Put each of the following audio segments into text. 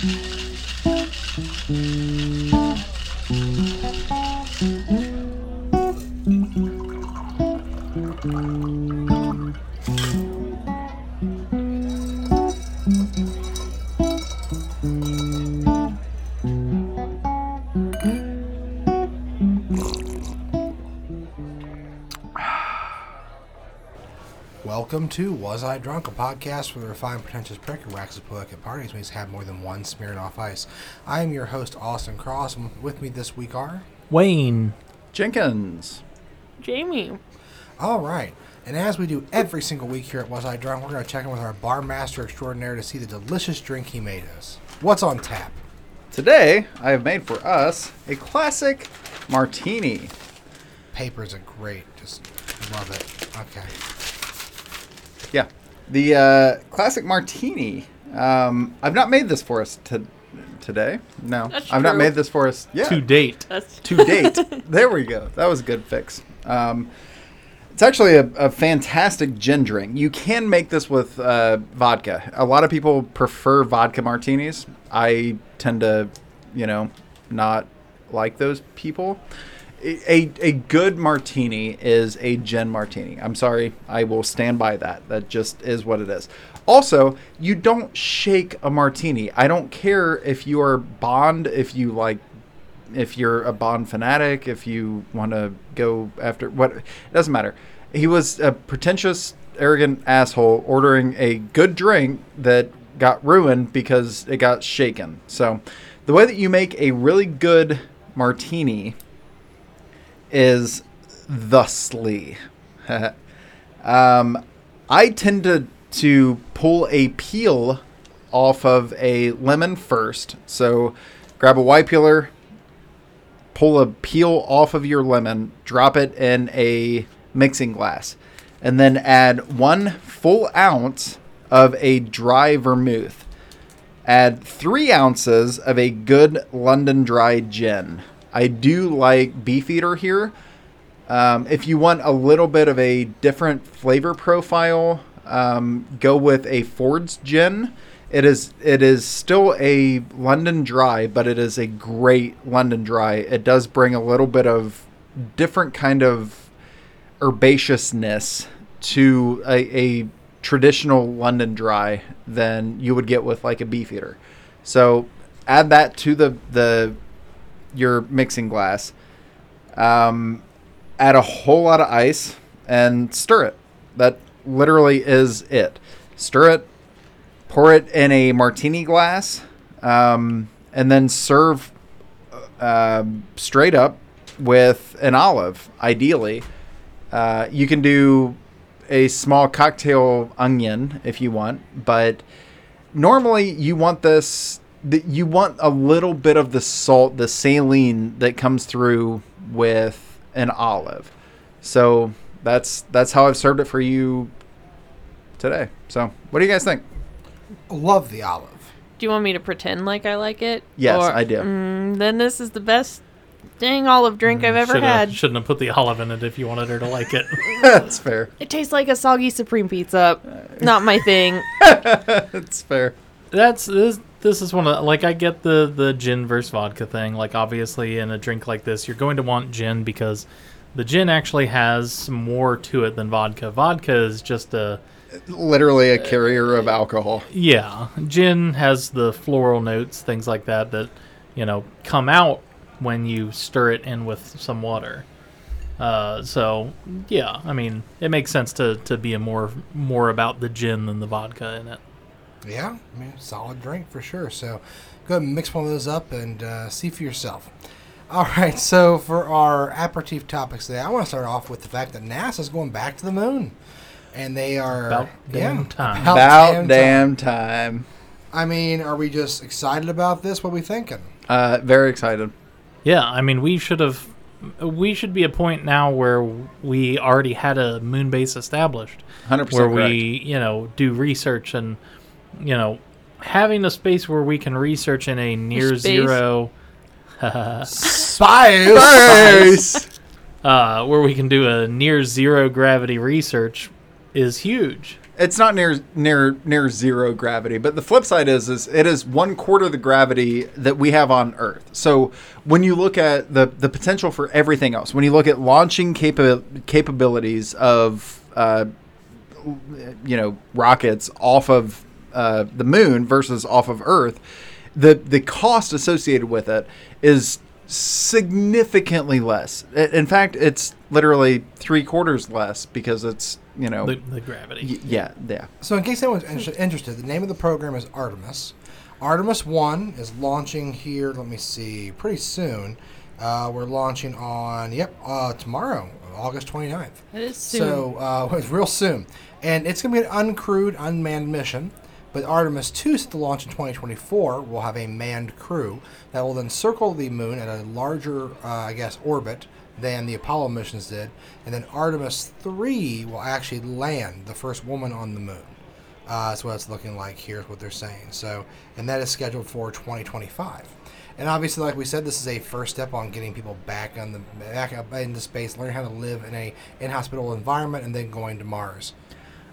Thank mm -hmm. you. Welcome to Was I Drunk, a podcast where the refined, pretentious prick who waxes poetic at parties makes have more than one Smirnoff Ice. I am your host, Austin Cross, and with me this week are. Wayne. Jenkins. Jamie. All right. And as we do every single week here at Was I Drunk, we're going to check in with our bar master extraordinaire to see the delicious drink he made us. What's on tap? Today, I have made for us a classic martini. Papers are great. Just love it. Okay. Yeah, the uh, classic martini. Um, I've not made this for us to, today. No, That's I've not made this for us. Yeah, To date. That's to date. there we go. That was a good fix. Um, it's actually a, a fantastic gin drink. You can make this with uh, vodka. A lot of people prefer vodka martinis. I tend to, you know, not like those people. A, a, good martini is a gin martini. I'm sorry. I will stand by that. That just is what it is. Also, you don't shake a martini. I don't care if you are Bond, if you like if you're a Bond fanatic, if you want to go after what, it doesn't matter. He was a pretentious, arrogant asshole ordering a good drink that got ruined because it got shaken. So, the way that you make a really good martini is thusly. um, I tend to to pull a peel off of a lemon first. So, grab a white peeler, pull a peel off of your lemon, drop it in a mixing glass, and then add one full ounce of a dry vermouth. Add three ounces of a good London dry gin. I do like Beefeater here. Um, if you want a little bit of a different flavor profile, um, go with a Ford's gin. It is it is still a London dry, but it is a great London dry. It does bring a little bit of different kind of herbaceousness to a, a traditional London dry than you would get with like a beefeater. So add that to the the your mixing glass. Um, add a whole lot of ice and stir it. That literally is it. Stir it, pour it in a martini glass, um, and then serve uh, straight up with an olive, ideally. Uh, you can do a small cocktail onion if you want, but normally you want this. Th- You want a little bit of the salt, the saline that comes through with an olive. So that's that's how I've served it for you today. So what do you guys think? Love the olive. Do you want me to pretend like I like it? Yes, I do. Mm, then this is the best dang olive drink I've ever Shoulda- had. Shouldn't have put the olive in it if you wanted her to like it. that's fair. It tastes like a soggy supreme pizza. Not my thing. That's fair. That's this. This is one of like I get the the gin versus vodka thing. Like obviously in a drink like this, you're going to want gin because the gin actually has more to it than vodka. Vodka is just a Literally a carrier of alcohol. yeah. Gin has the floral notes, things like that that you know come out when you stir it in with some water. Uh, so yeah, I mean it makes sense to to be a more more about the gin than the vodka in it. Yeah, I mean, solid drink for sure. So go ahead and mix one of those up and uh, see for yourself. All right, so for our aperitif topics today, I want to start off with the fact that NASA's going back to the moon. And they are. About damn time. About damn time. I mean, are we just excited about this? What are we thinking? Uh, very excited. Yeah, I mean, we should have. We should be a point now where we already had a moon base established, 100% where percent we, you know, do research and, you know, having a space where we can research in a near Space. zero, space, uh, where we can do a near zero gravity research, is huge. it's not near near near zero gravity but the flip side is is it is one quarter the gravity that we have on earth so when you look at the the potential for everything else when you look at launching capa- capabilities of uh, you know rockets off of uh, the moon versus off of earth the the cost associated with it is significantly less in fact it's literally three quarters less because it's you know The, the gravity. Y- yeah, yeah. So, in case anyone's inter- interested, the name of the program is Artemis. Artemis 1 is launching here, let me see, pretty soon. Uh, we're launching on, yep, uh, tomorrow, August 29th. It is soon. So, uh, it's real soon. And it's going to be an uncrewed, unmanned mission. But Artemis 2, set to launch in 2024, will have a manned crew that will then circle the moon at a larger, uh, I guess, orbit than the Apollo missions did. And then Artemis 3 will actually land the first woman on the moon. Uh, that's what it's looking like. Here's what they're saying. So, and that is scheduled for 2025. And obviously, like we said, this is a first step on getting people back on the back up into space, learning how to live in a inhospitable environment, and then going to Mars.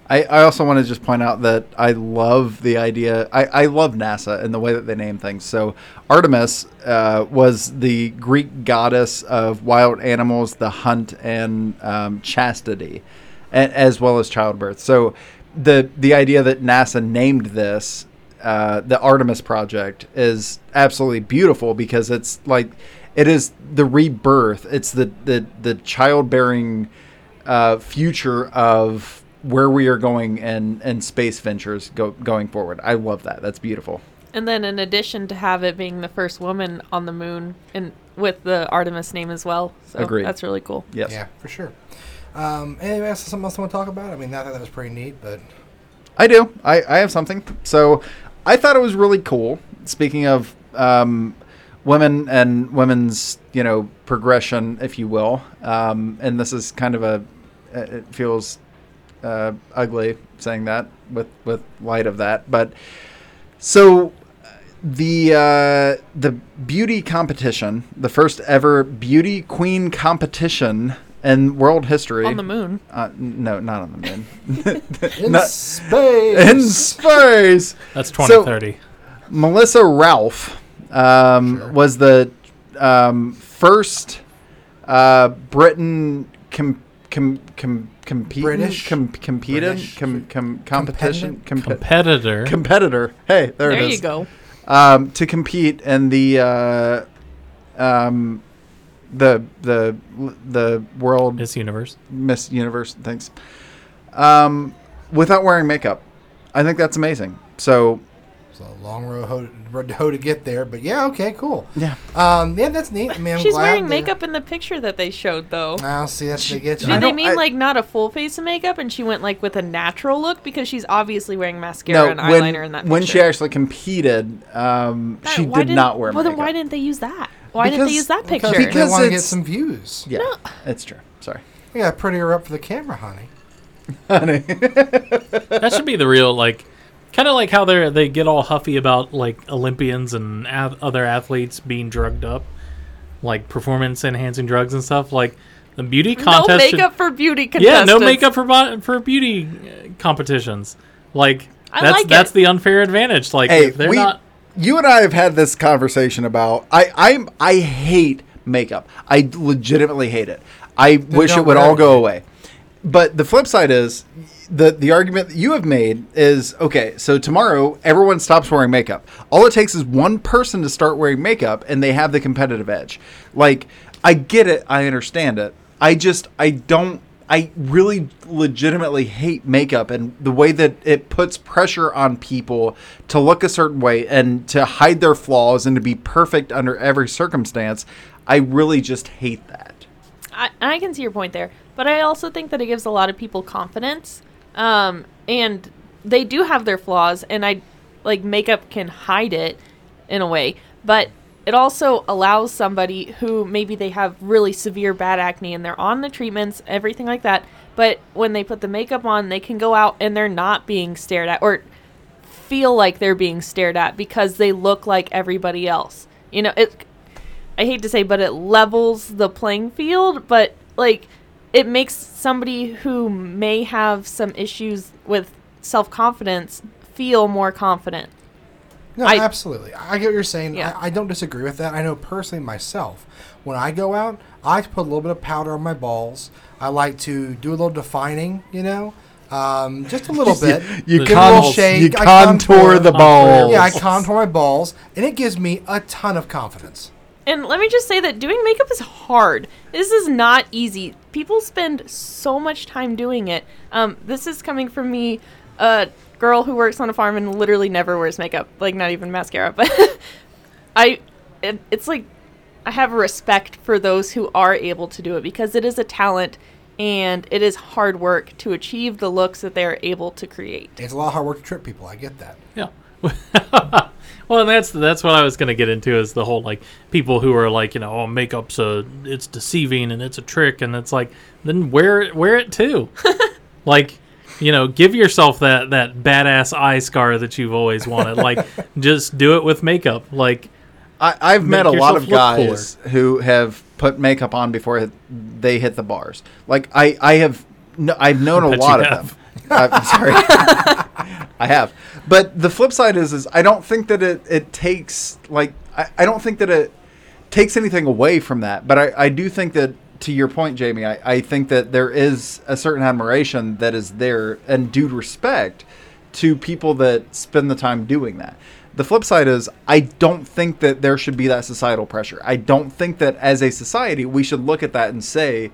I, I also want to just point out that I love the idea. I, I love NASA and the way that they name things. So Artemis uh, was the Greek goddess of wild animals, the hunt, and um, chastity, a- as well as childbirth. So the the idea that NASA named this uh, the Artemis project is absolutely beautiful because it's like it is the rebirth. It's the the the childbearing uh, future of where we are going and and space ventures go, going forward. I love that. That's beautiful. and then in addition to have it being the first woman on the moon and with the Artemis name as well. So Agreed. that's really cool. Yes. Yeah, for sure. Um, anybody else something else you want to talk about? I mean, I thought that was pretty neat, but I do. I, I have something. So I thought it was really cool. Speaking of um, women and women's, you know, progression, if you will. Um, and this is kind of a, it feels uh, ugly saying that with with light of that, but so the uh, the beauty competition, the first ever beauty queen competition in world history. On the moon. Uh, no, not on the moon. in Not- space. in space. That's 2030. Melissa Raouf um, Sure. was the um, first uh, Britain com- com- com- competing British? com- competed British? com- com- competition compe- Competitor. competitor. Hey, there, There it is. There you go. Um, to compete in the uh, um, the the the world Miss Universe. Miss Universe. Thanks. Um, without wearing makeup, I think that's amazing. So It's a long road ho- road ho to get there, but yeah, okay, cool. yeah, Um, yeah, that's neat. I mean, I'm She's glad wearing makeup in the picture that they showed, though. I'll see that's She- to get you. I Did they mean I- like not a full face of makeup and she went like with a natural look because she's obviously wearing mascara and when, eyeliner in that picture? when she actually competed, um, That- she why did didn't- not wear Well, makeup. then why didn't they use that? Why didn't they use that picture? because picture? they Because want to get some views. yeah, it's true. Sorry. You got to pretty her up for the camera, honey. Honey. that should be the real like kind of like how they they get all huffy about like Olympians and ath- other athletes being drugged up, like performance enhancing drugs and stuff. Like the beauty no contest. should- makeup for beauty contests. yeah, no makeup for for beauty uh, competitions. Like I that's like it. that's the unfair advantage. Like hey, they're we, not. you and I have had this conversation about. I I'm I hate makeup. I legitimately hate it. I wish it would wear all it. go away. But the flip side is the the argument that you have made is okay. So tomorrow everyone stops wearing makeup. All it takes is one person to start wearing makeup, and they have the competitive edge. Like I get it. I understand it. I just I don't. I really legitimately hate makeup and the way that it puts pressure on people to look a certain way and to hide their flaws and to be perfect under every circumstance. I really just hate that. I, I can see your point there, but I also think that it gives a lot of people confidence. Um, and they do have their flaws, and I like makeup can hide it in a way, but it also allows somebody who maybe they have really severe bad acne and they're on the treatments, everything like that. But when they put the makeup on, they can go out and they're not being stared at or feel like they're being stared at because they look like everybody else. You know, it I hate to say, but it levels the playing field, but like it makes somebody who may have some issues with self confidence feel more confident. No, I- absolutely. I get what you're saying. Yeah. I, I don't disagree with that. I know personally myself, when I go out, I like to put a little bit of powder on my balls. I like to do a little defining, you know, um, just a little bit. You, Give it a little con- shake. you I contour the balls. Yeah, I contour my balls, and it gives me a ton of confidence. And let me just say that doing makeup is hard. This is not easy. People spend so much time doing it. Um, this is coming from me, a girl who works on a farm and literally never wears makeup, like not even mascara. But I, it, it's like I have a respect for those who are able to do it because it is a talent and it is hard work to achieve the looks that they are able to create. It's a lot of hard work to trick people. I get that. Yeah. well, and that's that's what I was going to get into is the whole like people who are like you know oh makeup's a it's deceiving and it's a trick and it's like then wear it wear it too, like you know give yourself that that badass eye scar that you've always wanted like just do it with makeup like I, I've met a lot of look guys who have put makeup on before they hit the bars. Like I, I have, no, I've known a lot of have. them. I'm sorry, I have. But the flip side is, is I don't think that it, it takes like I, I don't think that it takes anything away from that. But I, I do think that to your point, Jamie, I, I think that there is a certain admiration that is there and due respect to people that spend the time doing that. The flip side is, I don't think that there should be that societal pressure. I don't think that as a society we should look at that and say,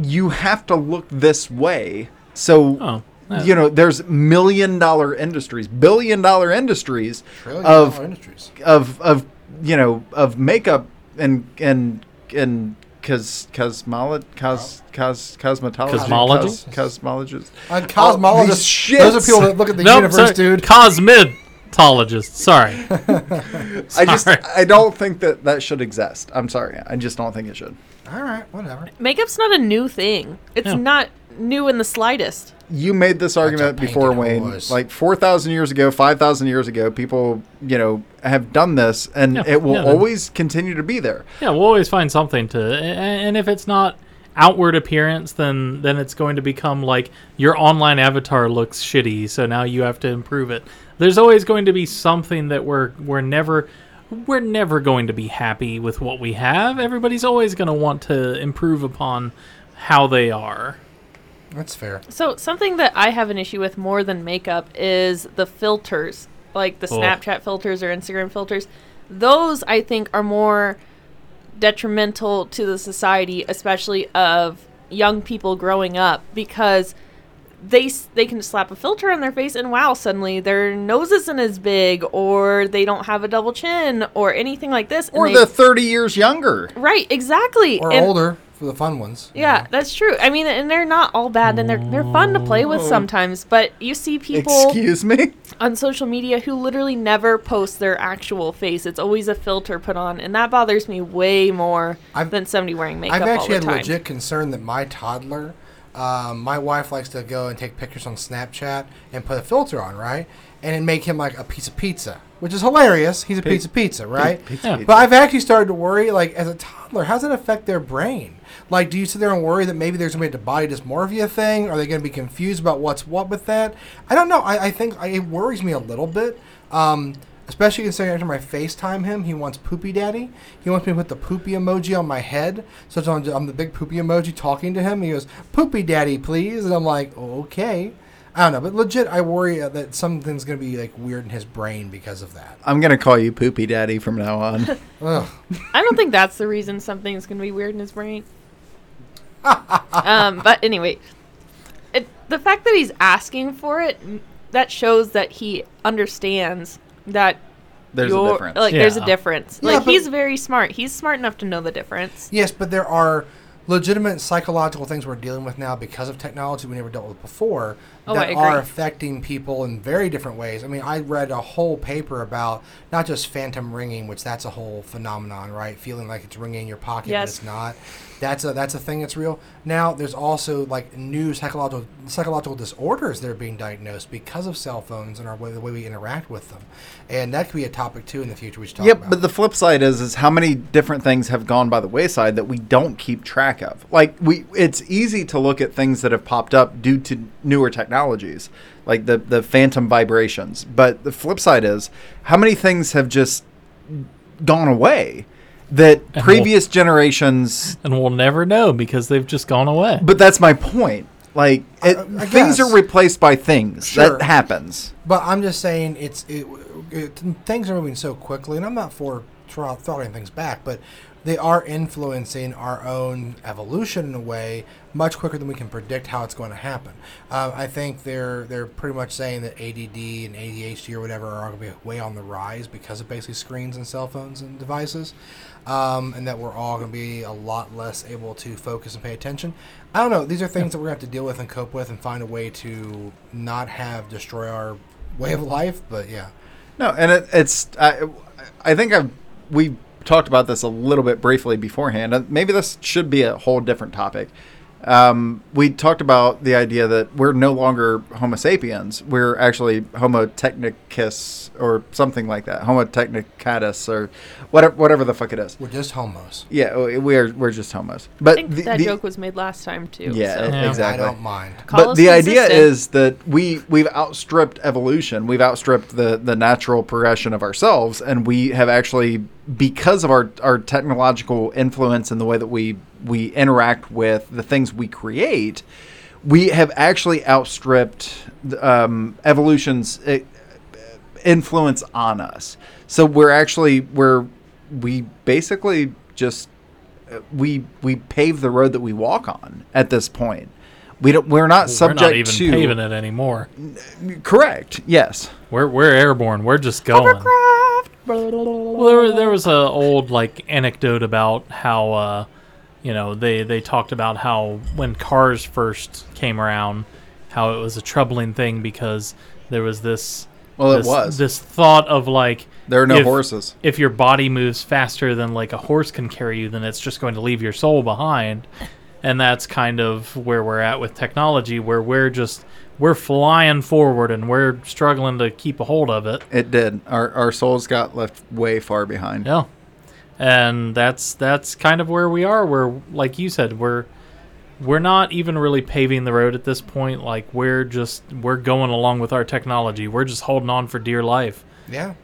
you have to look this way. So, Oh, yeah. you know, there's million dollar industries, billion dollar industries Trillion of dollar industries. of of you know of makeup and and and cos cosmolo cos cos cosmetology Cosmology? cos, cosmologist Uh, these cosmologists. shits. those are people that look at the nope, universe, sorry, dude. cosmetologist sorry I just I don't think that that should exist. I'm sorry. I just don't think it should. All right, whatever. Makeup's not a new thing. It's Yeah. not new in the slightest. You made this argument before, Wayne. horse. Like four thousand years ago, five thousand years ago, people you know have done this, and Yeah, it will yeah. always continue to be there. Yeah, we'll always find something to, and if it's not outward appearance, then then it's going to become like your online avatar looks shitty, so now you have to improve it. There's always going to be something that we're we're never we're never going to be happy with what we have. Everybody's always going to want to improve upon how they are. That's fair. So something that I have an issue with more than makeup is the filters, like the Oh. Snapchat filters or Instagram filters. Those I think are more detrimental to the society, especially of young people growing up, because they they can slap a filter on their face and wow, suddenly their nose isn't as big, or they don't have a double chin, or anything like this. and Or they- the thirty years younger. right, exactly, Or and- older for the fun ones. yeah, know. that's true. I mean, and they're not all bad, and they're they're fun to play with sometimes. But you see people Excuse me. on social media who literally never post their actual face. It's always a filter put on, and that bothers me way more I've- than somebody wearing makeup I've all actually the had time. legit concern that my toddler, um, my wife likes to go and take pictures on Snapchat and put a filter on, right? And it make him like a piece of pizza, which is hilarious. He's a piece of pizza, right? Yeah. But I've actually started to worry, like as a toddler, how does it affect their brain? Like, do you sit there and worry that maybe there's going to be a body dysmorphia thing? Are they going to be confused about what's what with that? I don't know. I, I think I, it worries me a little bit. Um, especially considering after my FaceTime him, he wants poopy daddy. He wants me to put the poopy emoji on my head. So it's on, I'm the big poopy emoji talking to him. He goes, poopy daddy, please. And I'm like, okay. I don't know. But legit, I worry uh, that something's going to be like weird in his brain because of that. I'm gonna call you Poopy Daddy from now on. I don't think that's the reason something's going to be weird in his brain. Um, but anyway, it, the fact that he's asking for it, that shows that he understands that There's a difference. Like, there's a difference. Yeah, like, but- he's very smart. He's smart enough to know the difference. Yes, but there are legitimate psychological things we're dealing with now because of technology we never dealt with before Oh, that are affecting people in very different ways. I mean, I read a whole paper about not just phantom ringing, which that's a whole phenomenon, right? Feeling like it's ringing in your pocket, Yes. but it's not. That's a that's a thing that's real. Now there's also like new psychological psychological disorders that are being diagnosed because of cell phones and our way, the way we interact with them, and that could be a topic too in the future. We should talk Yep, about. but the flip side is is how many different things have gone by the wayside that we don't keep track of. Like we it's easy to look at things that have popped up due to newer technologies, like the the phantom vibrations. But the flip side is how many things have just gone away that we'll- previous generations and we'll never know because they've just gone away. but that's my point. Like it, I- I things guess. are replaced by things. Sure. That happens. But I'm just saying it's it, it, things are moving so quickly, and I'm not for throw- throwing things back, but they are influencing our own evolution in a way much quicker than we can predict how it's going to happen. Um, I think they're they're pretty much saying that ADD and ADHD or whatever are going to be way on the rise because of basically screens and cell phones and devices, um, and that we're all going to be a lot less able to focus and pay attention. I don't know. These are things that we're going to have to deal with and cope with and find a way to not have destroy our way of life. But yeah. No, and it, it's I, I think I've we talked about this a little bit briefly beforehand. Uh, Maybe this should be a whole different topic. Um, we talked about the idea that we're no longer Homo sapiens. We're actually Homo technicus or something like that. Homo technicatus or whatever whatever the fuck it is. We're just homos. Yeah, we- we're we're just homos. I But think the- that the- joke was made last time too. Yeah, so. Yeah. exactly. I don't mind. Call but us the idea is that we we've outstripped evolution. We've outstripped the the natural progression of ourselves, and we have actually because of our our technological influence and the way that we we interact with the things we create. We have actually outstripped um, evolution's uh, influence on us. So we're actually we're we basically just uh, we we pave the road that we walk on at this point. We don't. We're not We're subject not even to. paving it anymore. Correct. Yes. We're we're airborne. We're just going. Well, there, there was a old like anecdote about how uh, you know they they talked about how when cars first came around, how it was a troubling thing because there was this Well, it this, was. this thought of like There are no if- horses. if your body moves faster than like a horse can carry you, then it's just going to leave your soul behind. And that's kind of where we're at with technology, where we're just we're flying forward and we're struggling to keep a hold of it. It did. Our our souls got left way far behind. Yeah. And that's that's kind of where we are. Where like you said, we're we're not even really paving the road at this point. Like we're just we're going along with our technology. We're just holding on for dear life. Yeah.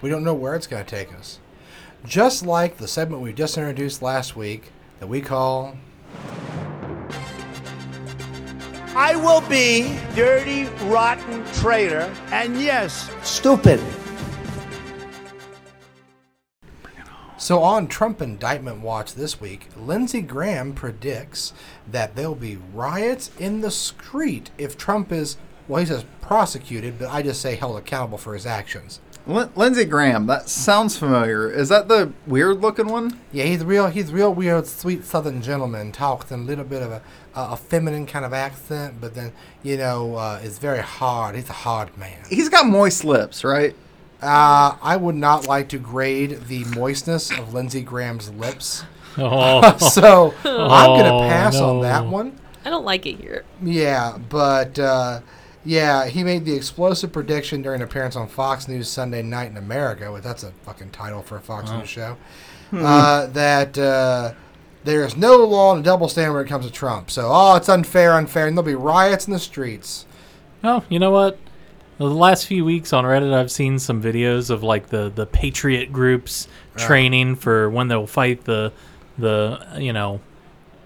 We don't know where it's going to take us. Just like the segment we just introduced last week that we call I will be dirty, rotten traitor, and yes, Stupid. So on Trump indictment watch this week, Lindsey Graham predicts that there'll be riots in the street if Trump is, well, he says prosecuted, but I just say held accountable for his actions. Lin- Lindsey Graham. That sounds familiar. Is that the weird looking one? Yeah, he's real. He's real weird, sweet Southern gentleman. Talks in a little bit of a, a, a feminine kind of accent, but then you know uh, is very hard. He's a hard man. He's got moist lips, right? Uh, I would not like to grade the moistness of Lindsey Graham's lips, Oh, so I'm gonna Oh, pass on that one. I don't like it here. Yeah, but uh, yeah, he made the explosive prediction during an appearance on Fox News Sunday Night in America. Which that's a fucking title for a Fox News show. Uh, that uh, there is no law and a double standard when it comes to Trump. So, oh, it's unfair, unfair, and there'll be riots in the streets. Oh, you know what? The last few weeks on Reddit, I've seen some videos of like the the patriot groups training for when they'll fight the the you know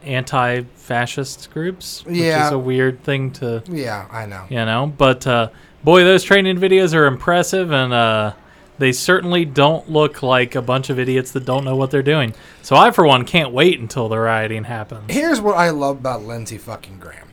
anti-fascist groups, which Yeah. is a weird thing to Yeah, I know. you know. But uh, boy, those training videos are impressive, and uh, they certainly don't look like a bunch of idiots that don't know what they're doing. So I, for one, can't wait until the rioting happens. Here's what I love about Lindsey fucking Graham.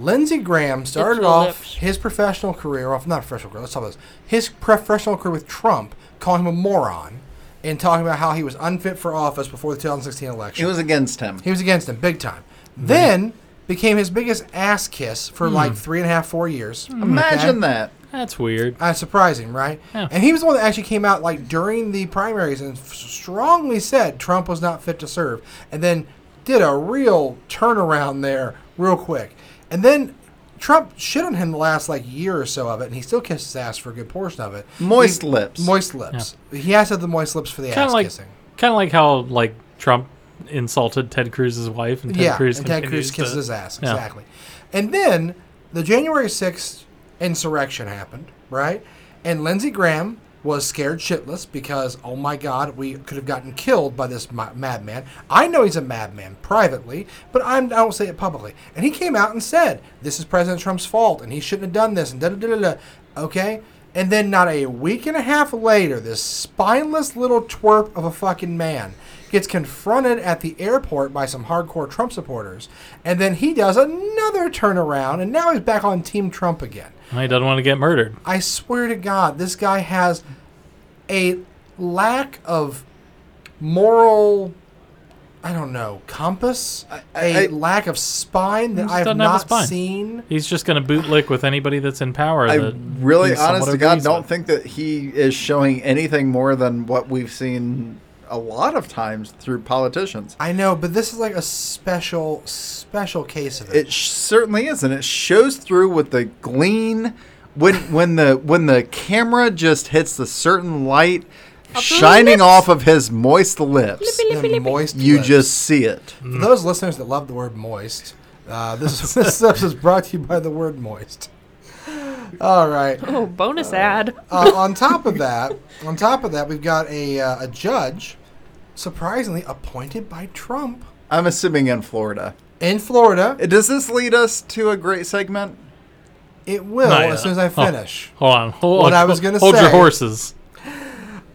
Lindsey Graham started off lips. his professional career, off not professional career, let's talk about this. His professional career with Trump, calling him a moron, and talking about how he was unfit for office before the 2016 election. He was against him. He was against him big time. Then became his biggest ass kiss for Hmm. like three and a half, four years. Imagine that. That's weird. Uh, surprising, right? Yeah. And he was the one that actually came out like during the primaries and f- strongly said Trump was not fit to serve. And then did a real turnaround there real quick. And then Trump shit on him the last like year or so of it, and he still kissed his ass for a good portion of it. Moist He- lips. Moist lips. He has to have the moist lips for the Kind ass of like, kissing. kind of like how like Trump insulted Ted Cruz's wife, and Ted yeah, Cruz and Ted Cruz kisses to- his ass. Yeah. Exactly. And then the January 6th insurrection happened, right? And Lindsey Graham was scared shitless because, oh my God, we could have gotten killed by this ma- madman. I know he's a madman privately, but I'm, I don't say it publicly. And he came out and said, this is President Trump's fault, and he shouldn't have done this, and da da da da. Okay? And then not a week and a half later, this spineless little twerp of a fucking man gets confronted at the airport by some hardcore Trump supporters, and then he does another turnaround, and now he's back on Team Trump again. He doesn't want to get murdered. I swear to God, this guy has a lack of moral, I don't know, compass, a I- lack of spine that I have doesn't have spine. seen. He's just going to bootlick with anybody that's in power. I that really, he honest to God, don't with. think that he is showing anything more than what we've seen a lot of times through politicians. I know, but this is like a special, special case of it. It sh- certainly is, and it shows through with the gleam when when the when the camera just hits the certain light shining lips. off of his moist lips. The moist You lips. just see it. For those listeners that love the word moist, uh, this, this episode is brought to you by the word moist. All right. Oh, bonus ad. Uh, on top of that, on top of that, we've got a uh, a judge, surprisingly appointed by Trump I'm assuming in Florida. in Florida. Does this lead us to a great segment? It will as soon as I Oh. finish. Hold on. Hold, What I was gonna say. hold your horses.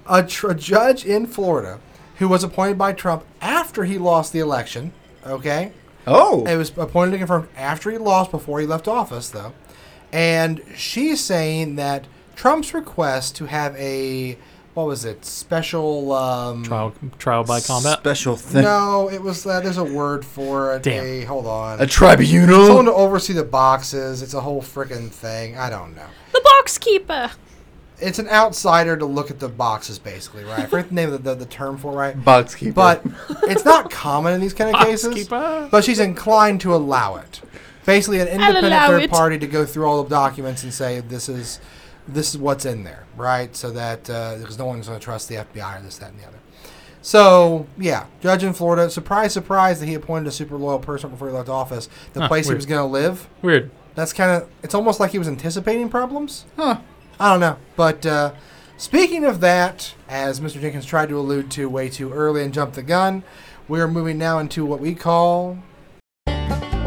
A, tr- a judge in Florida who was appointed by Trump after he lost the election. Okay, Oh, It was appointed and confirmed after he lost, before he left office, though. And she's saying that Trump's request to have a what was it special um, Trial, trial by combat. special thing. No, it was uh, there's a word for it. Damn. A, hold on. A tribunal. Someone to oversee the boxes. It's a whole freaking thing. I don't know. The box keeper. It's an outsider to look at the boxes, basically, right? I forget the name of the, the, the term for it, right? Box keeper. But it's not common in these kind of cases. keeper. But she's inclined to allow it. Basically, an independent third it. party to go through all the documents and say this is this is what's in there, right? So that uh, because no one's going to trust the FBI or this, that, and the other. So yeah, judge in Florida. Surprise, surprise that he appointed a super loyal person before he left office. The Huh, place he was going to live. Weird. That's kind of. It's almost like he was anticipating problems. Huh. I don't know. But uh, speaking of that, as Mr. Jenkins tried to allude to way too early and jumped the gun, we are moving now into what we call.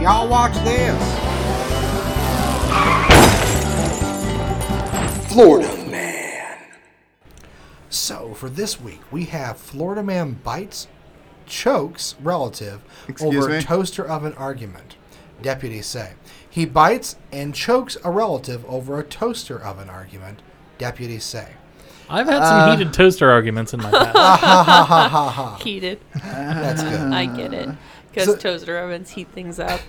Y'all watch this. Florida Man. So, for this week, we have Florida Man bites, chokes relative Excuse over me? toaster oven argument. Deputies say. He bites and chokes a relative over a toaster oven argument. Deputies say. I've had some uh, heated toaster arguments in my past. Ha ha ha ha ha. Heated. That's good. I get it. Because So- toaster ovens heat things up.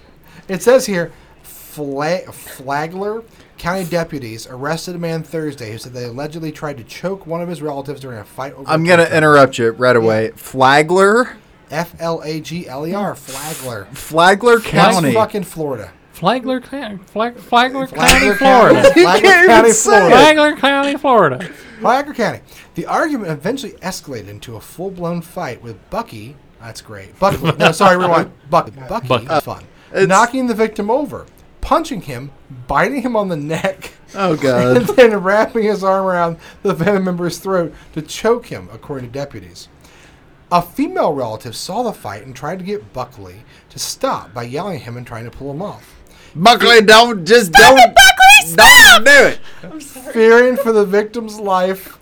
It says here, Fla- Flagler County deputies arrested a man Thursday who said they allegedly tried to choke one of his relatives during a fight over. I'm gonna interrupt you right away. Flagler, F L A G L E R. Flagler. Flagler That's County. fucking Florida. Flagler, County, Flag, Flagler County, Flagler Florida. County. Flagler County, even. Florida. Flagler County, Florida. Flagler County. The argument eventually escalated into a full-blown fight with Bucky. That's great. Bucky. No, sorry, rewind. Buck, Bucky. Bucky. That's fun. Knocking the victim over, punching him, biting him on the neck, Oh god! and then wrapping his arm around the family member's throat to choke him, according to deputies. A female relative saw the fight and tried to get Buckley to stop by yelling at him and trying to pull him off. Buckley, don't just don't don't do it. fearing for the victim's life.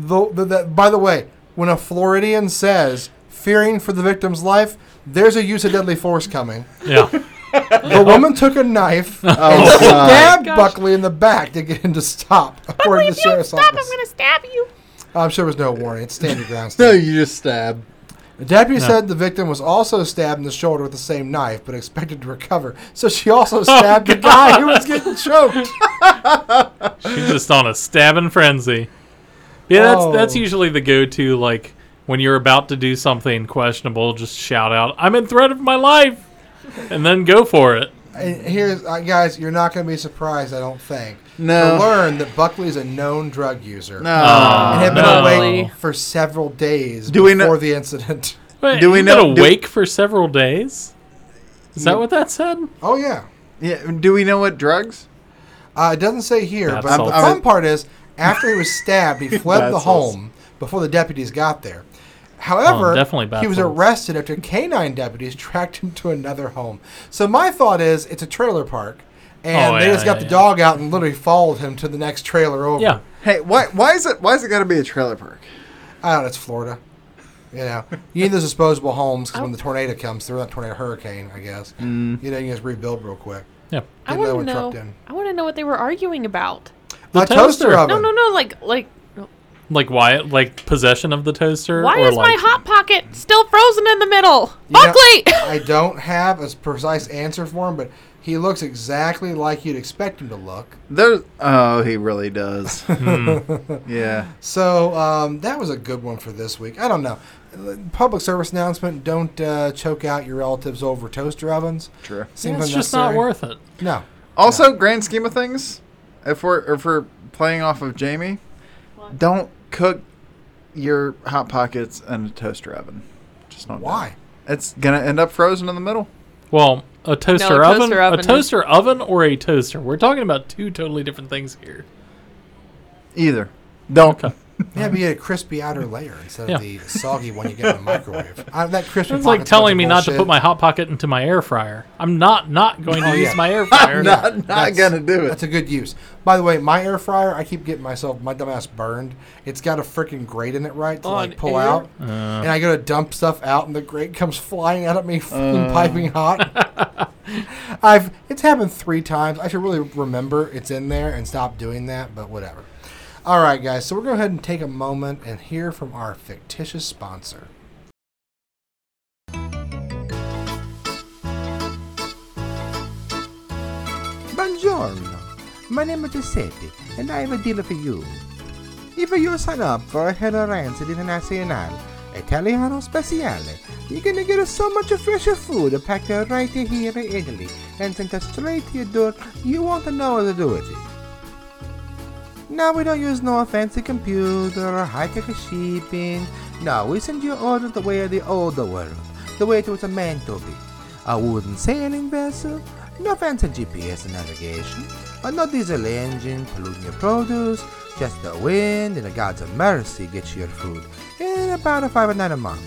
The, the, that, by the way, when a Floridian says fearing for the victim's life, there's a use of deadly force coming. Yeah. The woman took a knife oh, and Oh stabbed gosh. Buckley in the back to get him to stop, according to the if you don't sheriff's stop, I'm going to stab you. I'm sure there was no warning. It's stand your ground. No, you just stab. The deputy No. said the victim was also stabbed in the shoulder with the same knife, but expected to recover. So she also oh, stabbed the guy who was getting choked. She's just on a stabbing frenzy. Yeah, that's Oh. that's usually the go-to like when you're about to do something questionable, just shout out, "I'm in threat of my life," and then go for it. And here's, uh, guys, you're not going to be surprised, I don't think, No. to learn that Buckley is a known drug user. No. And had been no. awake for several days Do we before know- the incident. Wait, Do we you've know- Been do- awake for several days. Is that what that said? Oh, yeah. Yeah. Do we know what drugs? Uh, it doesn't say here, Bath but the salts. fun part is after he was stabbed, he fled the Bath salts. home before the deputies got there. However, Oh, definitely he was salts. arrested after canine deputies tracked him to another home. So my thought is, it's a trailer park, and Oh, they yeah, just got yeah, the yeah. dog out and literally followed him to the next trailer over. Yeah. Hey, why why is it why is it got to be a trailer park? I don't know, it's Florida. You know, you need those disposable homes because when the tornado comes through, that tornado hurricane, I guess, Mm. you know, you just rebuild real quick. Yeah. I want to know. I want to know what they were arguing about. The a toaster, toaster. oven. No, no, no. Like, like, Like why? Like possession of the toaster? why or is my hot pocket still frozen in the middle? You know, Buckley. I don't have a precise answer for him, but he looks exactly like you'd expect him to look. There. Oh, he really does. yeah. So um, that was a good one for this week. I don't know. Public service announcement: Don't uh, choke out your relatives over toaster ovens. True. Seems Yeah, it's just not worth it. No. Also, grand scheme of things, if we're if we're playing off of Jamie, don't cook your hot pockets in a toaster oven. Just don't. Why? it. It's gonna end up frozen in the middle. Well, a toaster, toaster oven, oven a is- toaster oven, or a toaster. We're talking about two totally different things here. Either. Don't. Okay. Yeah, but you get a crispy outer layer instead Yeah. of the soggy one you get in the microwave. Uh, that crispy. It's like pocket's a bunch telling of me not to put my hot pocket into my air fryer. I'm not not going to Oh, use my air fryer. not not That's- gonna do it. That's a good use. By the way, my air fryer, I keep getting myself my dumbass burned. It's got a freaking grate in it, right, to On like pull air? out. and I go to dump stuff out, and the grate comes flying out at me, fucking piping hot. I've it's happened three times. I should really remember it's in there and stop doing that, but whatever. All right, guys. So we're going to go ahead and take a moment and hear from our fictitious sponsor. Buongiorno. My name is Giuseppe, and I have a deal for you. If you sign up for a Hello Rancid International Italiano Speciale, you're gonna get so much fresher food packed right here in Italy and sent straight to your door. You won't know what to do it. Now we don't use no fancy computer or high-tech shipping. No, we send your order the way of the old world, the way it was meant to be. A wooden sailing vessel, no fancy GPS navigation, or no diesel engine polluting your produce, just the wind and the gods of mercy get you your food in about a five and nine month.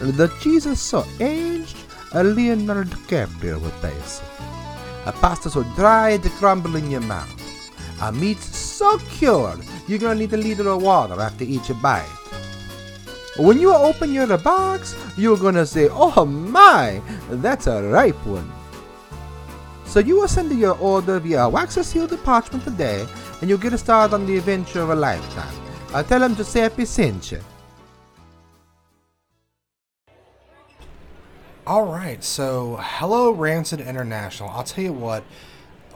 The cheese is so aged, a Leonardo DiCaprio would taste it. A pasta so dry it crumble in your mouth. A meat so cured, you're gonna need a liter of water after each bite. When you open your box, you're gonna say, Oh my, that's a ripe one. So you will send your order via wax sealed parchment today, and you'll get a start on the adventure of a lifetime. I'll tell him Giuseppe sent you. All right, so Hello Rancid International. I'll tell you what,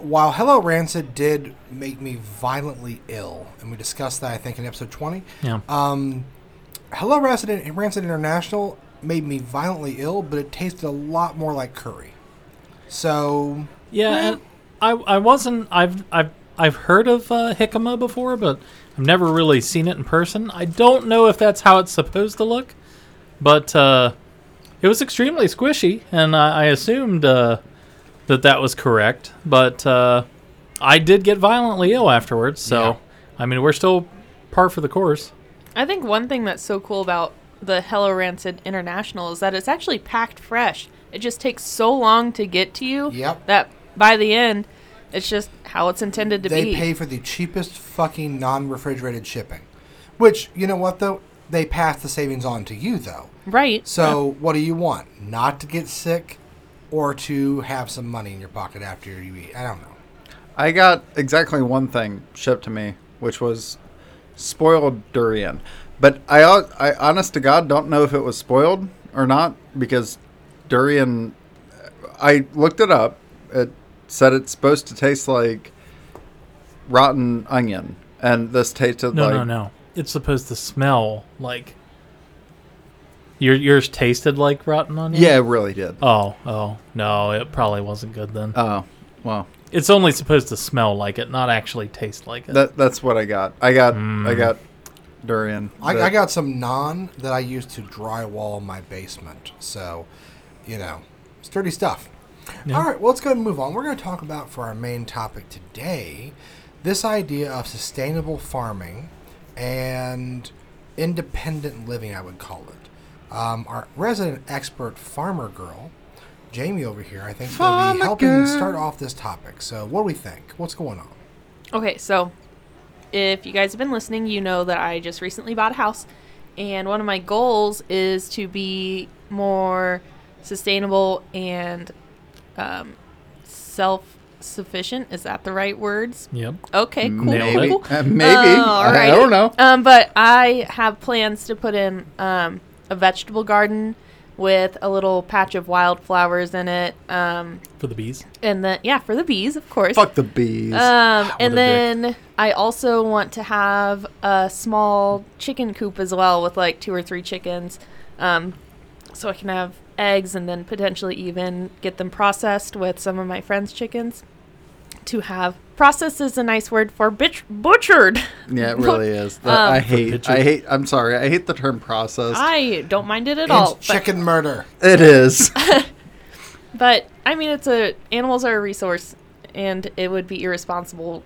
while Hello Rancid did make me violently ill, and we discussed that I think in episode 20, Yeah. um, Hello Rancid, Rancid International made me violently ill, but it tasted a lot more like curry. So, Yeah, and I I wasn't I've I've I've heard of uh, jicama before, but I've never really seen it in person. I don't know if that's how it's supposed to look, but uh, it was extremely squishy, and I, I assumed uh, that that was correct. But uh, I did get violently ill afterwards, so Yeah. I mean we're still par for the course. I think one thing that's so cool about the Hello Rancid International is that it's actually packed fresh. It just takes so long to get to you Yep. that by the end, it's just how it's intended to be. they be. pay for the cheapest fucking non-refrigerated shipping. Which, you know what though? They pass the savings on to you though. right. So, what do you want? Not to get sick or to have some money in your pocket after you eat? I don't know. I got exactly one thing shipped to me, which was spoiled durian. But I, I honest to God, don't know if it was spoiled or not because durian. I looked it up. It said it's supposed to taste like rotten onion, and this tasted No, like no, no. It's supposed to smell like Your yours tasted like rotten onion. Yeah, it really did. Oh, oh no, it probably wasn't good then. Oh, well, it's only supposed to smell like it, not actually taste like it. that that's what I got. I got hmm. I got durian. I, that- I got some naan that I used to drywall my basement. So, you know, sturdy stuff. All right, well, let's go ahead and move on. We're going to talk about for our main topic today this idea of sustainable farming and independent living, I would call it. Um, our resident expert farmer girl, Jamie over here, I think, will be helping girl. start off this topic. So, what do we think? What's going on? Okay, so if you guys have been listening, you know that I just recently bought a house, and one of my goals is to be more sustainable and um, self-sufficient. Is that the right words? yep. Okay, cool. maybe cool, cool. Uh, maybe I, I don't know. Um, but I have plans to put in um, a vegetable garden with a little patch of wildflowers in it. Um, For the bees. and then yeah, for the bees, of course. Fuck the bees. Um, What a and dick. then I also want to have a small chicken coop as well with like two or three chickens, um, so I can have eggs and then potentially even get them processed with some of my friends' chickens. To have processed is a nice word for bitch butchered. yeah, it really is. That, Um, I hate. I hate. I'm sorry. I hate the term process. I don't mind it at all. It's but- chicken murder. it is. But I mean, it's a animals are a resource, and it would be irresponsible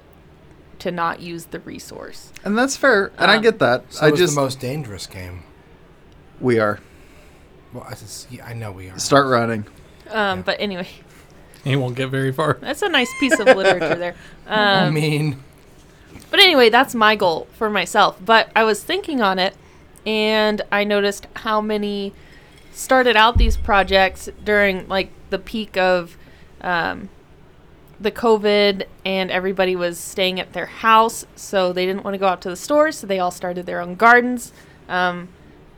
to not use the resource. and that's fair. And I Um, get that. So I just the most dangerous game. we are Well, I, s- yeah, I know we are. start running. Um, But anyway, He won't get very far. that's a nice piece of literature there. I Um, mean, But anyway, that's my goal for myself. But I was thinking on it, and I noticed how many started out these projects during like the peak of um, the COVID, and everybody was staying at their house, so they didn't want to go out to the stores, so they all started their own gardens. Um,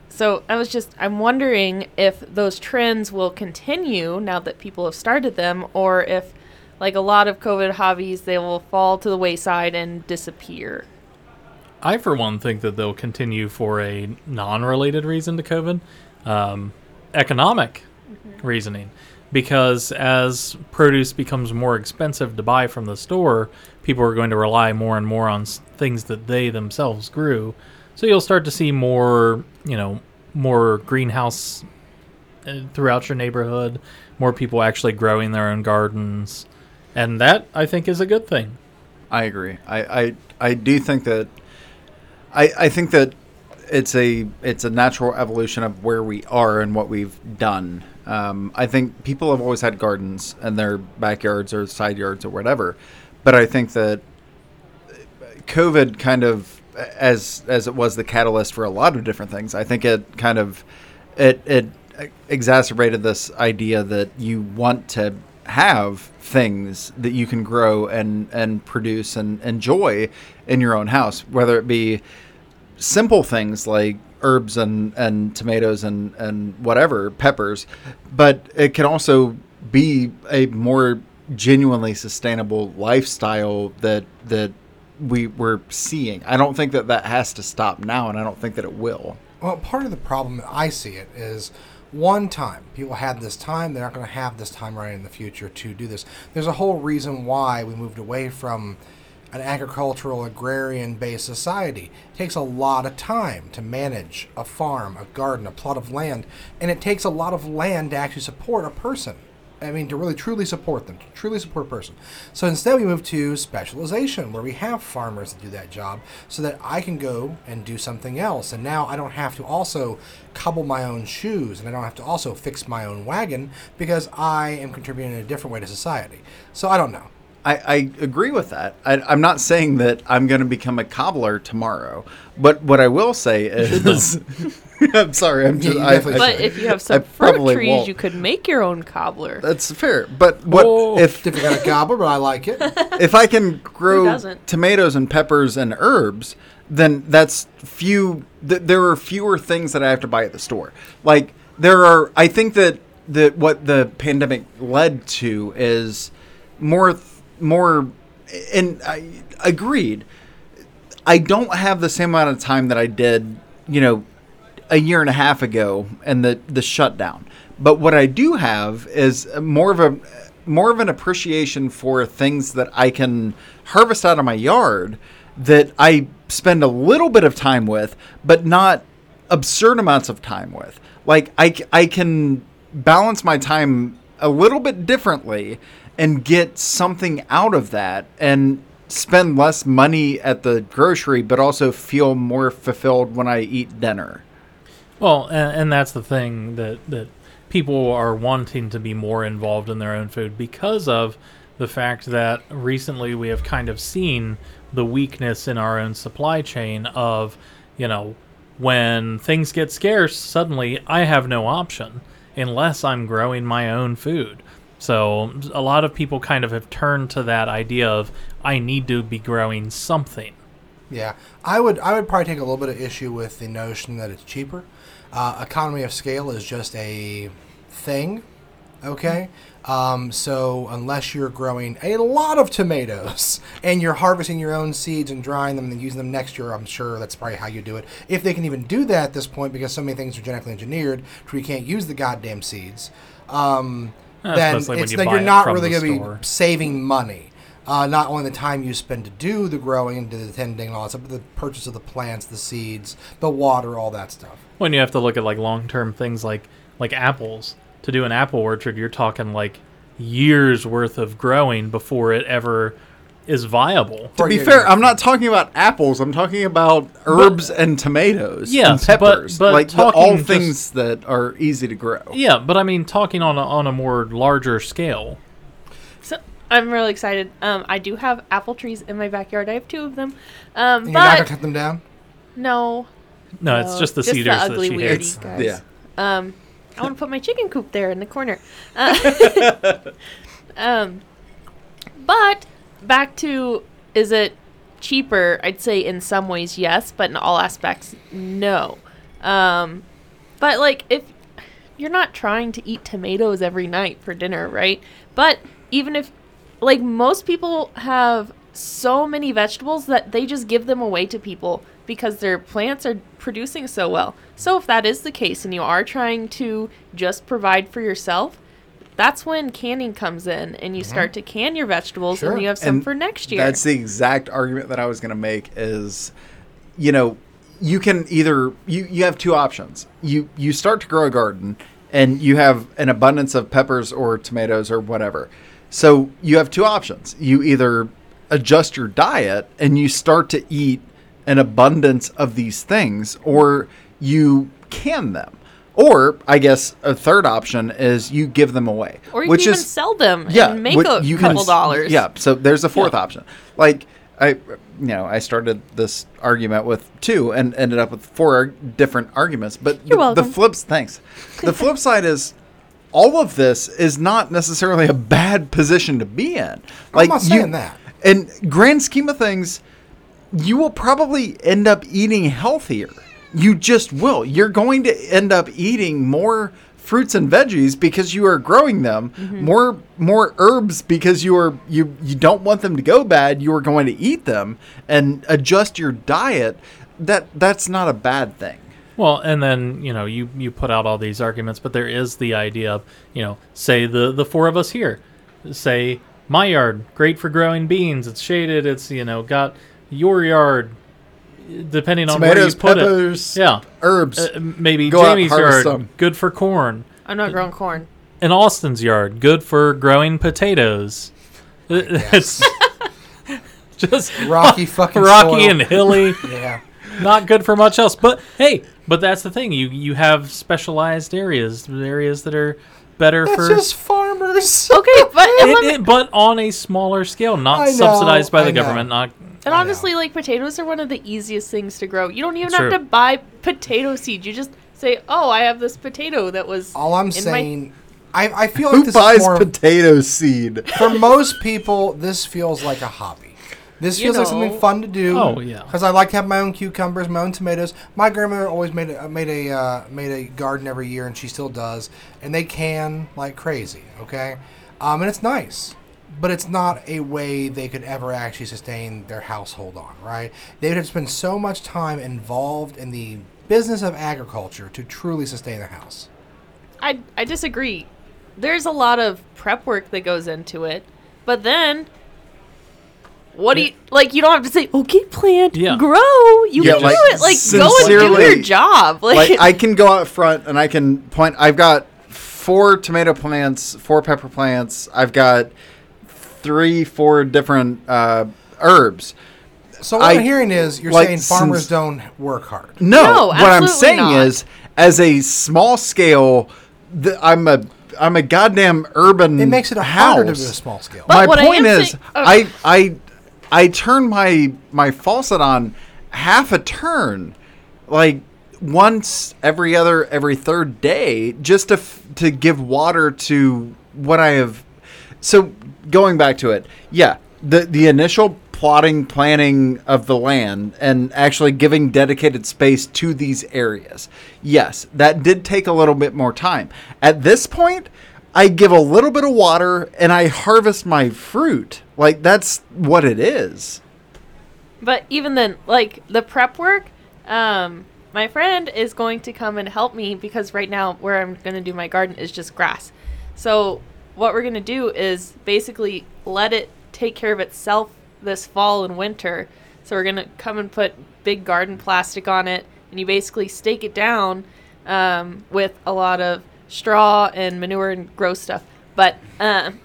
so I was just I'm wondering if those trends will continue now that people have started them, or if like a lot of COVID hobbies, they will fall to the wayside and disappear. I, for one, think that they'll continue for a non-related reason to COVID, um, economic reasoning, because as produce becomes more expensive to buy from the store, people are going to rely more and more on things that they themselves grew. So you'll start to see more, you know, more greenhouse uh, throughout your neighborhood, more people actually growing their own gardens, and that I think is a good thing. I agree. I, I I do think that I I think that it's a it's a natural evolution of where we are and what we've done. Um, I think people have always had gardens in their backyards or side yards or whatever, but I think that COVID kind of as as it was the catalyst for a lot of different things. I think it kind of it it exacerbated this idea that you want to have things that you can grow and and produce and enjoy in your own house, whether it be simple things like herbs and, and tomatoes and, and whatever, peppers, but it can also be a more genuinely sustainable lifestyle that that we we're seeing. I don't think that that has to stop now, and I don't think that it will. Well, part of the problem that I see it is one time people had this time, they're not going to have this time right in the future to do this. There's a whole reason why we moved away from an agricultural, agrarian based society. It takes a lot of time to manage a farm, a garden, a plot of land, and it takes a lot of land to actually support a person. I mean, to really truly support them, to truly support a person. So instead, we move to specialization, where we have farmers that do that job, so that I can go and do something else. And now I don't have to also cobble my own shoes, and I don't have to also fix my own wagon because I am contributing in a different way to society. So I don't know. I, I agree with that. I, I'm not saying that I'm going to become a cobbler tomorrow, but what I will say is, I'm sorry, I'm just. you I, definitely I- But if you have I some fruit trees, won't. you could make your own cobbler. That's fair, but what Oh. if Different got a cobbler? but I like it. if I can grow tomatoes and peppers and herbs, then that's few. Th- there are fewer things that I have to buy at the store. Like there are, I think that that what the pandemic led to is more, th- more, and I agreed. I don't have the same amount of time that I did, you know, a year and a half ago and the the shutdown. But what I do have is more of a more of an appreciation for things that I can harvest out of my yard that I spend a little bit of time with, but not absurd amounts of time with. Like I I can balance my time a little bit differently and get something out of that and spend less money at the grocery, but also feel more fulfilled when I eat dinner. Well, and, and that's the thing that that people are wanting to be more involved in their own food because of the fact that recently we have kind of seen the weakness in our own supply chain of, you know, when things get scarce, suddenly I have no option unless I'm growing my own food. So a lot of people kind of have turned to that idea of I need to be growing something. Yeah, I would I would probably take a little bit of issue with the notion that it's cheaper. Uh, economy of scale is just a thing, okay? Um, so unless you're growing a lot of tomatoes and you're harvesting your own seeds and drying them and using them next year, I'm sure that's probably how you do it. If they can even do that at this point, because so many things are genetically engineered, you can't use the goddamn seeds. Um, then it's you buy you're not really going to be saving money. Uh, not only the time you spend to do the growing and the tending and all that stuff, but the purchase of the plants, the seeds, the water, all that stuff. when you have to look at like long term things like like apples to do an apple orchard you're talking like years worth of growing before it ever is viable To be fair, I'm not talking about apples. I'm talking about herbs and tomatoes Yes, and peppers, but like the, talking all just- things that are easy to grow. yeah but i mean talking on a, on a more larger scale So I'm really excited. Um, I do have apple trees in my backyard. I have two of them. Um, And you're not going to cut them down? no, no it's just the just cedars the ugly that she weirdy hates guys. Yeah. Um, I want to put my chicken coop there in the corner. Uh, um, but back to is it cheaper? I'd say in some ways yes, but in all aspects no. Um, but like if you're not trying to eat tomatoes every night for dinner, right? But even if like most people have so many vegetables that they just give them away to people because their plants are producing so well. So if that is the case and you are trying to just provide for yourself, that's when canning comes in and you start mhm. to can your vegetables Sure. and you have some And for next year. That's the exact argument that I was going to make is you know, you can either you you have two options. You you start to grow a garden and you have an abundance of peppers or tomatoes or whatever. So you have two options. You either adjust your diet and you start to eat an abundance of these things or you can them. Or I guess a third option is you give them away. or you which can even is sell them yeah, and make what a you can couple s- dollars. Yeah, so there's a fourth Yeah. option. Like I, you know, I started this argument with two and ended up with four different arguments. But You're the, the flips, thanks. The flip side is all of this is not necessarily a bad position to be in. Like not you- saying that. In grand scheme of things, you will probably end up eating healthier. You just will. You're going to end up eating more fruits and veggies because you are growing them, mm-hmm. more more herbs because you are you you don't want them to go bad, you are going to eat them and adjust your diet. That that's not a bad thing. Well, and then you know you you put out all these arguments, but there is the idea of you know say the the four of us here, say my yard great for growing beans. It's shaded. It's you know got your yard, depending on where Tomatoes, you put peppers, it. Yeah, herbs. uh, maybe Go Jamie's harvest yard them. good for corn. I'm not growing corn. In Austin's yard, good for growing potatoes. It's just Rocky fucking rocky soil. and hilly. Yeah. not good for much else. But hey, but that's the thing. You you have specialized areas, areas that are better That's for. just farmers. Okay, but it, it- but on a smaller scale, not know, subsidized by I the know. government. Not and I honestly, know. like potatoes are one of the easiest things to grow. You don't even True. have to buy potato seeds. You just say, "Oh, I have this potato that was." All I'm in my- saying, I, I feel like Who this buys is more, potato seed? for most people, this feels like a hobby. This You feels like something fun to do. Oh, yeah. Because I like to have my own cucumbers, my own tomatoes. My grandmother always made a, made a uh, made a garden every year, and she still does. And they can like crazy. Okay, um, and it's nice, but it's not a way they could ever actually sustain their household on. Right? They would have spent so much time involved in the business of agriculture to truly sustain a house. I I disagree. There's a lot of prep work that goes into it, but then what do you like? You don't have to say, "Okay, plant, Yeah. grow." You Yeah, can like, do it. Like go and do your job. Like, like I can go out front and I can point. I've got four tomato plants, four pepper plants. I've got three, four different uh, herbs. So what I- I, am hearing is you're like, saying farmers since- don't work hard. No, No, what I'm saying not. is, as a small scale, the, I'm a I'm a goddamn urban. It makes it house. harder to do a small scale. But my what I point is, saying- oh. I I I turn my my faucet on half a turn, like once every other every third day, just to f- to give water to what I have. So going back to it, yeah, the the initial plotting planning of the land and actually giving dedicated space to these areas. Yes, that did take a little bit more time. At this point, I give a little bit of water and I harvest my fruit. Like that's what it is. But even then, like the prep work, um, my friend is going to come and help me because right now where I'm going to do my garden is just grass. So what we're going to do is basically let it take care of itself this fall and winter. So we're going to come and put big garden plastic on it, and you basically stake it down um, with a lot of straw and manure and gross stuff. But um,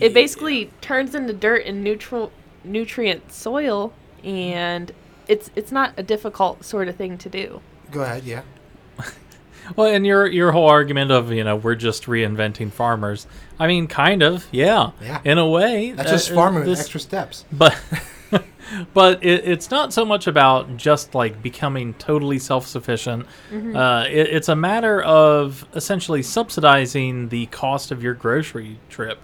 it basically turns into dirt and neutral nutrient soil and it's it's not a difficult sort of thing to do Go ahead, yeah. Well, and your your whole argument of you know we're just reinventing farmers. I mean, kind of, yeah, Yeah. in a way. That's Uh, just farming with extra steps. but but it, it's not so much about just like becoming totally self-sufficient uh, it, it's a matter of essentially subsidizing the cost of your grocery trip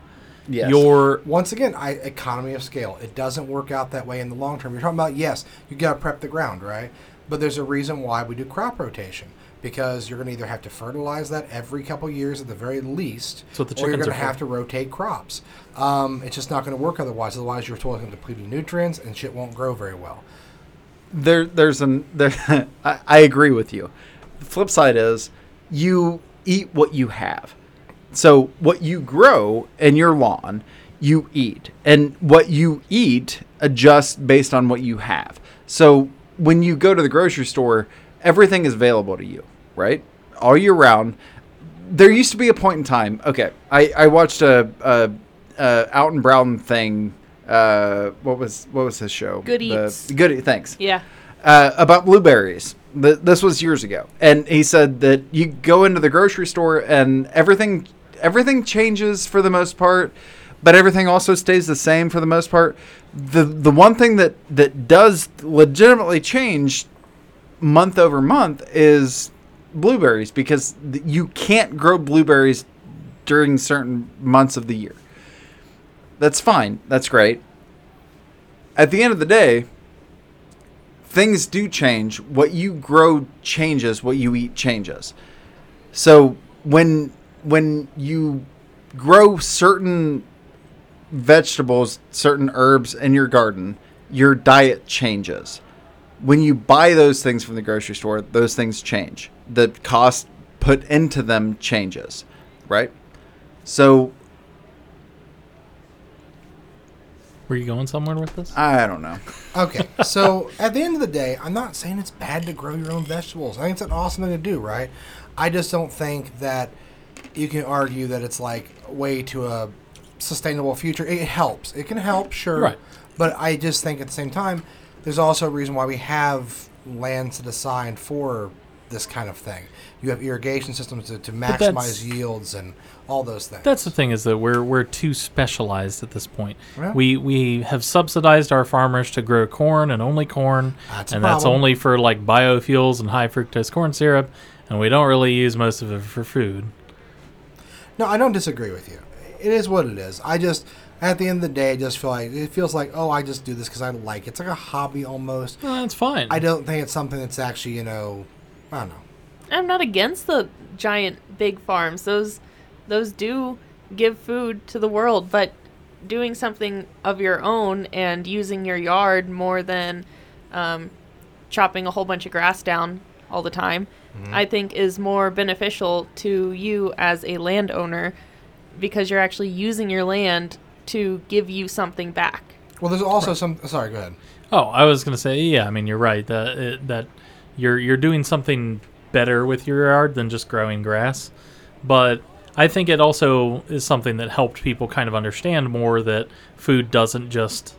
Yes. your Once again, I economy of scale. It doesn't work out that way in the long term. You're talking about yes, you got to prep the ground, right? But there's a reason why we do crop rotation because you're going to either have to fertilize that every couple years at the very least, what the or you're going to have to rotate crops. Um, it's just not going to work otherwise. Otherwise, you're totally depleting nutrients and shit won't grow very well. there there's an there I, I agree with you. The flip side is you eat what you have. So what you grow in your lawn, you eat. And what you eat adjusts based on what you have. So when you go to the grocery store, everything is available to you, right? All year round. There used to be a point in time. Okay, I, I watched a, a, a Alton Brown thing. Uh, what was what was his show? Good The- Eats. Good. Thanks yeah uh, about blueberries. Th- this was years ago, and he said that you go into the grocery store and everything everything changes for the most part, but everything also stays the same for the most part. the The one thing that that does legitimately change month over month is blueberries because you can't grow blueberries during certain months of the year. That's fine. That's great. At the end of the day, things do change. What you grow changes. What you eat changes. So when when you grow certain vegetables, certain herbs in your garden, your diet changes. When you buy those things from the grocery store, those things change. The cost put into them changes, right? So were you going somewhere with this I don't know. Okay, so at the end of the day, I'm not saying it's bad to grow your own vegetables. I think it's an awesome thing to do, right? I just don't think that you can argue that it's like way to a sustainable future. It helps. It can help, sure. Right. But I just think at the same time, there's also a reason why we have land set aside for this kind of thing. You have irrigation systems to, to maximize yields and all those things. That's the thing is that we're we're too specialized at this point. Yeah. We we have subsidized our farmers to grow corn and only corn, That's and that's only for like biofuels and high fructose corn syrup, and we don't really use most of it for food. No, I don't disagree with you. It is what it is. I just, at the end of the day, I just feel like it feels like, oh, I just do this because I like it. It's like a hobby almost. Well, that's fine. I don't think it's something that's actually, you know, I don't know. i'm not against the giant big farms those those do give food to the world but doing something of your own and using your yard more than um, chopping a whole bunch of grass down all the time, I think is more beneficial to you as a landowner because you're actually using your land to give you something back. Well, there's also some. Sorry, go ahead. Oh, I was gonna say, yeah. I mean, you're right. That it, that you're you're doing something better with your yard than just growing grass. But I think it also is something that helped people kind of understand more that food doesn't just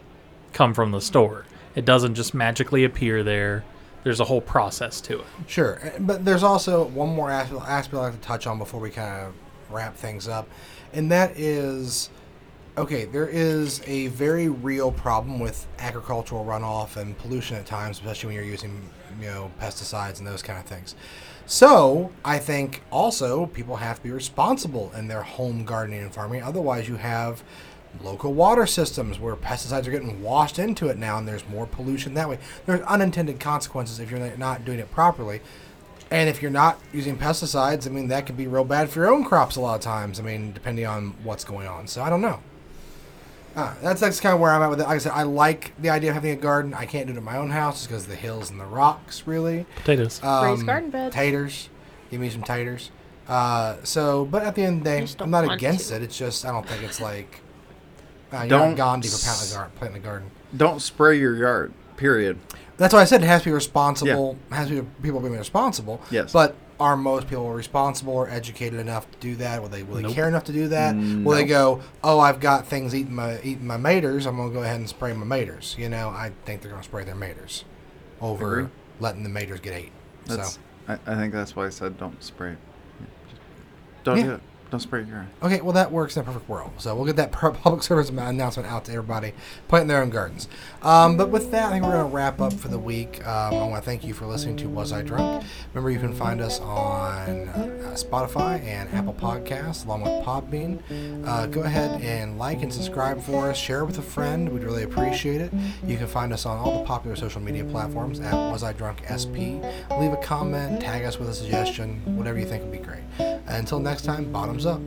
come from the store. It doesn't just magically appear there. There's a whole process to it. Sure, uh, but there's also one more aspect, aspect I'd like to touch on before we kind of wrap things up, and that is okay. There is a very real problem with agricultural runoff and pollution at times, especially when you're using you know pesticides and those kind of things. So I think also people have to be responsible in their home gardening and farming. Otherwise, you have local water systems where pesticides are getting washed into it now, and there's more pollution that way. There's unintended consequences if you're not doing it properly. And if you're not using pesticides, I mean, that could be real bad for your own crops a lot of times. I mean, depending on what's going on. So I don't know. Uh, that's that's kind of where I'm at with it. Like I said, I like the idea of having a garden. I can't do it in my own house because of the hills and the rocks, really. Potatoes. Raised Um, garden beds. Taters. Give me some taters. Uh, so, but at the end of the day, I'm don't against to. it. It's just I don't think it's like uh, you're Don't not Gandhi for s- planting a gar- planting a garden. Don't spray your yard. Period. That's why I said it has to be responsible. Has to be people being responsible. Yes. But are most people responsible or educated enough to do that? Will they will they care enough to do that? Will they go, oh, I've got things eating my eating my maters. I'm gonna go ahead and spray my maters. You know, I think they're gonna spray their maters over Agree. letting the maters get ate. That's. so I, I think that's why I said don't spray. it. Don't Yeah. do it. Don't spray your yard. Okay, well that works in a perfect world. So we'll get that public service announcement out to everybody, planting their own gardens. Um, but with that, I think we're going to wrap up for the week. Um, I want to thank you for listening to Was I Drunk. Remember, you can find us on uh, Spotify and Apple Podcasts, along with Podbean. Uh, go ahead and like and subscribe for us. Share with a friend. We'd really appreciate it. You can find us on all the popular social media platforms at Was I Drunk SP. Leave a comment, tag us with a suggestion, whatever you think would be great. Until next time, bottoms kanalımıza